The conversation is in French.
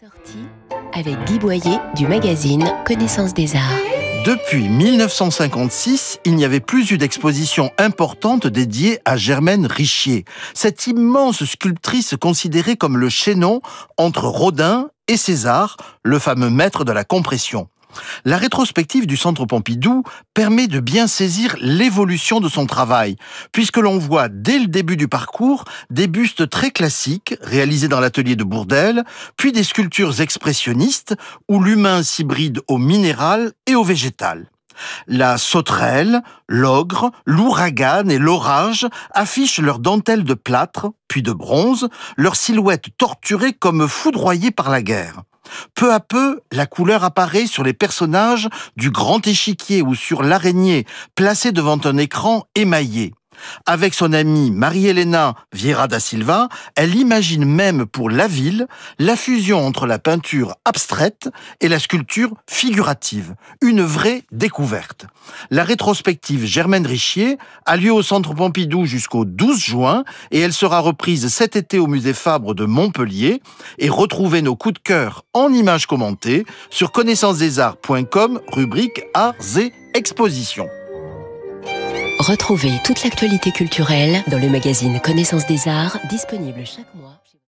sortie avec Guy Boyer du magazine Connaissance des Arts. Depuis 1956, il n'y avait plus eu d'exposition importante dédiée à Germaine Richier, cette immense sculptrice considérée comme le chaînon entre Rodin et César, le fameux maître de la compression. La rétrospective du Centre Pompidou permet de bien saisir l'évolution de son travail, puisque l'on voit dès le début du parcours des bustes très classiques réalisés dans l'atelier de Bourdelle, puis des sculptures expressionnistes où l'humain s'hybride au minéral et au végétal. La sauterelle, l'ogre, l'ouragan et l'orage affichent leurs dentelles de plâtre, puis de bronze, leurs silhouettes torturées comme foudroyées par la guerre. Peu à peu, la couleur apparaît sur les personnages du grand échiquier ou sur l'araignée placée devant un écran émaillé. Avec son amie Marie-Hélène Vieira da Silva, elle imagine même pour la ville la fusion entre la peinture abstraite et la sculpture figurative. Une vraie découverte. La rétrospective Germaine Richier a lieu au Centre Pompidou jusqu'au 12 juin et elle sera reprise cet été au Musée Fabre de Montpellier et retrouvez nos coups de cœur en images commentées sur connaissancesdesarts.com rubrique Arts et Expositions. Retrouvez toute l'actualité culturelle dans le magazine Connaissance des Arts, disponible chaque mois.